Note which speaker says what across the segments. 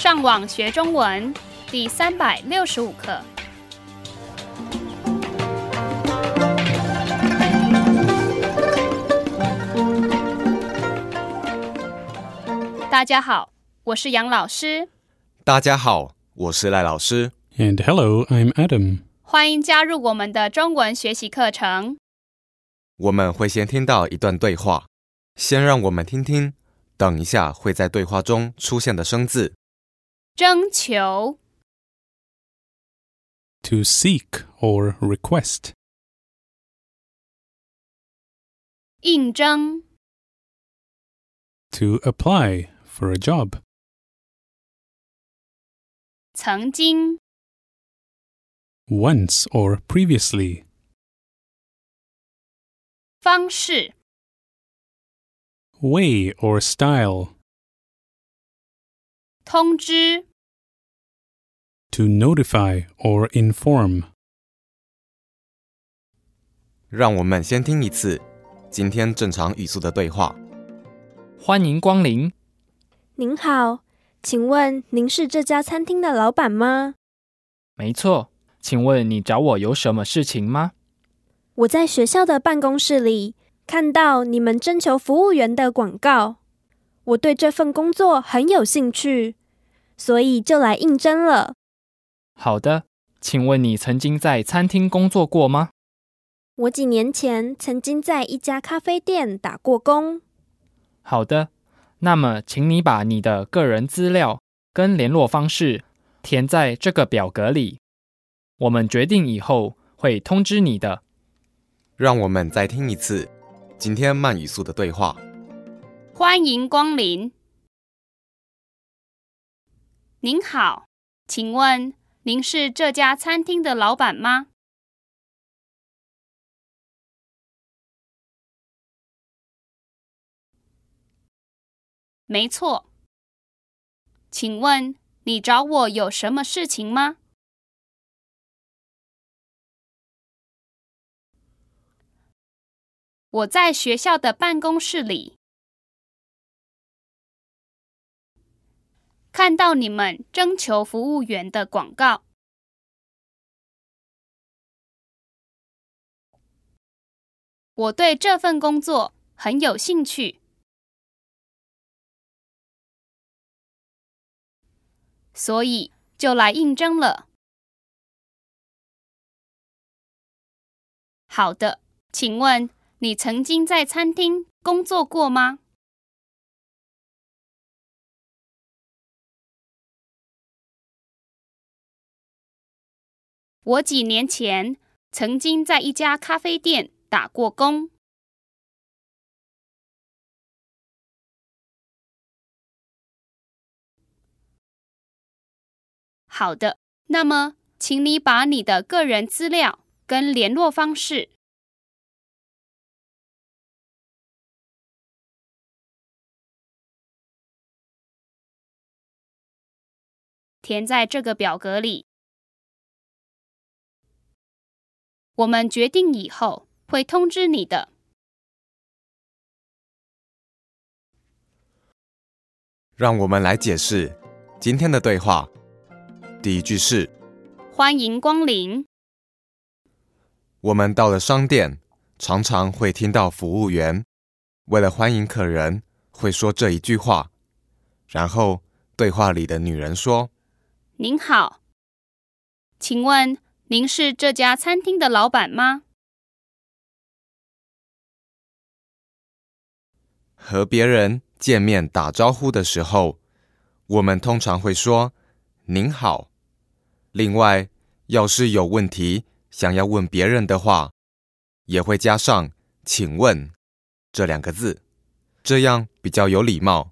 Speaker 1: 上网学中文第三百六十五课。大家好，我是杨老师，
Speaker 2: 大家好，我是赖老师。
Speaker 3: And hello, I'm Adam.
Speaker 1: 欢迎加入我们的中文学习课程。
Speaker 2: 我们会先听到一段对话，先让我们听听，等一下会在对话中出现的生字。
Speaker 1: 征求、
Speaker 3: To seek or request.
Speaker 1: 应征、
Speaker 3: To apply for a job.
Speaker 1: 曾经、
Speaker 3: Once or previously.
Speaker 1: 方式、
Speaker 3: Way or style.
Speaker 1: 通知、
Speaker 3: To notify or inform.
Speaker 2: 让我们先听一次今天正常语速的对话。
Speaker 4: 欢迎光临，
Speaker 5: 您好，请问您是这家餐厅的老板吗？
Speaker 4: 没错，请问你找我有什么事情吗？
Speaker 5: 我在学校的办公室里看到你们征求服务员的广告，我对这份工作很有兴趣，所以就来应征了。
Speaker 4: 好的，请问你曾经在餐厅工作过吗？
Speaker 5: 我几年前曾经在一家咖啡店打过工。
Speaker 4: 好的，那么请你把你的个人资料跟联络方式填在这个表格里，我们决定以后会通知你的。
Speaker 2: 让我们再听一次今天慢语速的对话。
Speaker 1: 欢迎光临。您好，请问您是这家餐厅的老板吗？没错。请问你找我有什么事情吗？我在学校的办公室里看到你们征求服务员的广告。我对这份工作很有兴趣，所以就来应征了。好的，请问你曾经在餐厅工作过吗？我几年前曾经在一家咖啡店打过工。好的，那么请你把你的个人资料跟联络方式填在这个表格里。我们决定以后会通知你的。
Speaker 2: 让我们来解释今天的对话。第一句是：
Speaker 1: 欢迎光临。
Speaker 2: 我们到了商店，常常会听到服务员为了欢迎客人，会说这一句话。然后对话里的女人说
Speaker 1: 您好，请问您是这家餐厅的老板吗？
Speaker 2: 和别人见面打招呼的时候，我们通常会说“您好”。另外，要是有问题想要问别人的话，也会加上“请问”这两个字，这样比较有礼貌。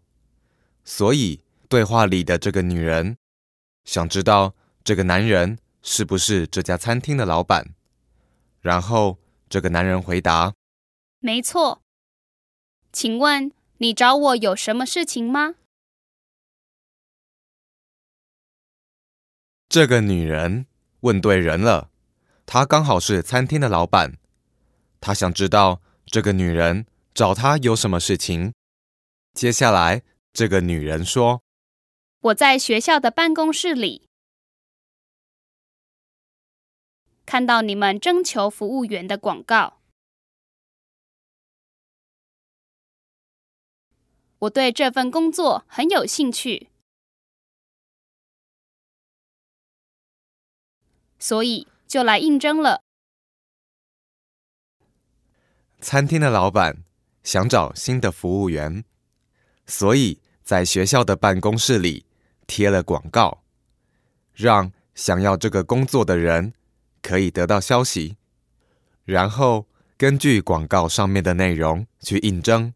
Speaker 2: 所以，对话里的这个女人想知道这个男人是不是这家餐厅的老板，然后这个男人回答
Speaker 1: 没错。请问你找我有什么事情吗？
Speaker 2: 这个女人问对人了，她刚好是餐厅的老板。她想知道这个女人找她有什么事情。接下来，这个女人说
Speaker 1: 我在学校的办公室里看到你们征求服务员的广告，我对这份工作很有兴趣，所以就来应征了。
Speaker 2: 餐厅的老板想找新的服务员，所以在学校的办公室里贴了广告，让想要这个工作的人可以得到消息，然后根据广告上面的内容去应征。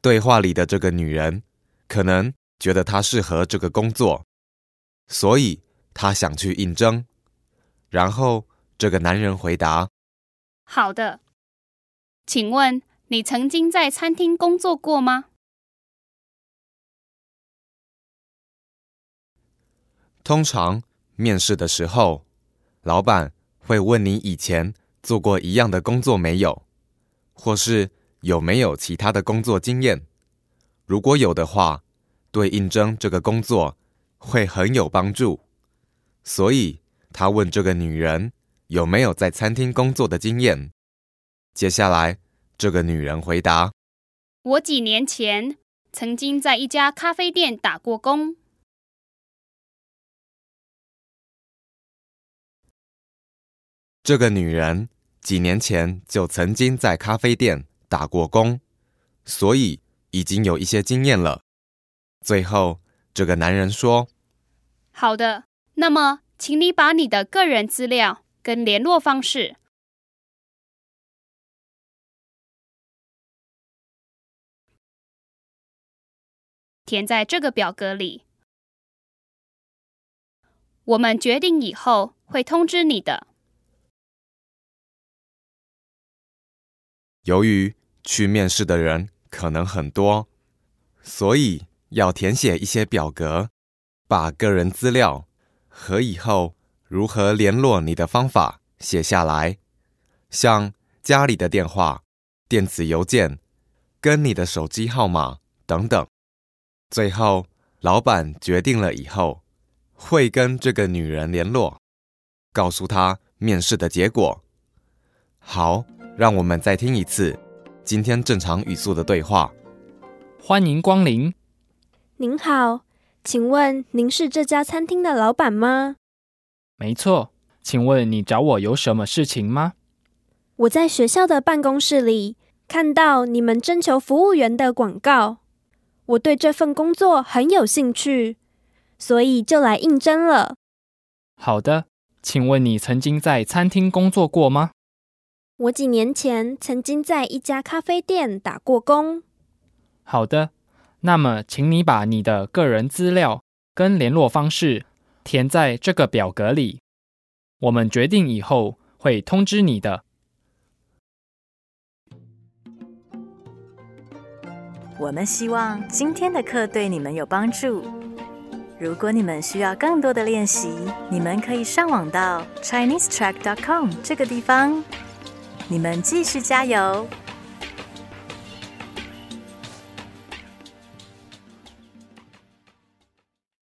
Speaker 2: 对话里的这个女人可能觉得她适合这个工作，所以她想去应征。然后这个男人回答。
Speaker 1: 好的，请问你曾经在餐厅工作过吗？
Speaker 2: 通常面试的时候，老板会问你以前做过一样的工作没有，或是有没有其他的工作经验。如果有的话，对应征这个工作会很有帮助。所以他问这个女人有没有在餐厅工作的经验。接下来，这个女人回答。
Speaker 1: 我几年前曾经在一家咖啡店打过工。
Speaker 2: 这个女人几年前就曾经在咖啡店打过工，所以已经有一些经验了。最后，这个男人说
Speaker 1: 好的，那么请你把你的个人资料跟联络方式填在这个表格里。我们决定以后会通知你的。
Speaker 2: 由于去面试的人可能很多，所以要填写一些表格，把个人资料和以后如何联络你的方法写下来，像家里的电话、电子邮件、跟你的手机号码等等。最后，老板决定了以后，会跟这个女人联络，告诉她面试的结果。好。让我们再听一次今天正常语速的对话。
Speaker 4: 欢迎光临。
Speaker 5: 您好，请问您是这家餐厅的老板吗？
Speaker 4: 没错，请问你找我有什么事情吗？
Speaker 5: 我在学校的办公室里看到你们征求服务员的广告，我对这份工作很有兴趣，所以就来应征了。
Speaker 4: 好的，请问你曾经在餐厅工作过吗？
Speaker 5: 我几年前曾经在一家咖啡店打过工。
Speaker 4: 好的，那么请你把你的个人资料跟联络方式填在这个表格里。我们决定以后会通知你的。
Speaker 6: 我们希望今天的课对你们有帮助。如果你们需要更多的练习，你们可以上网到 ChineseTrack.com 这个地方。你们继续加油！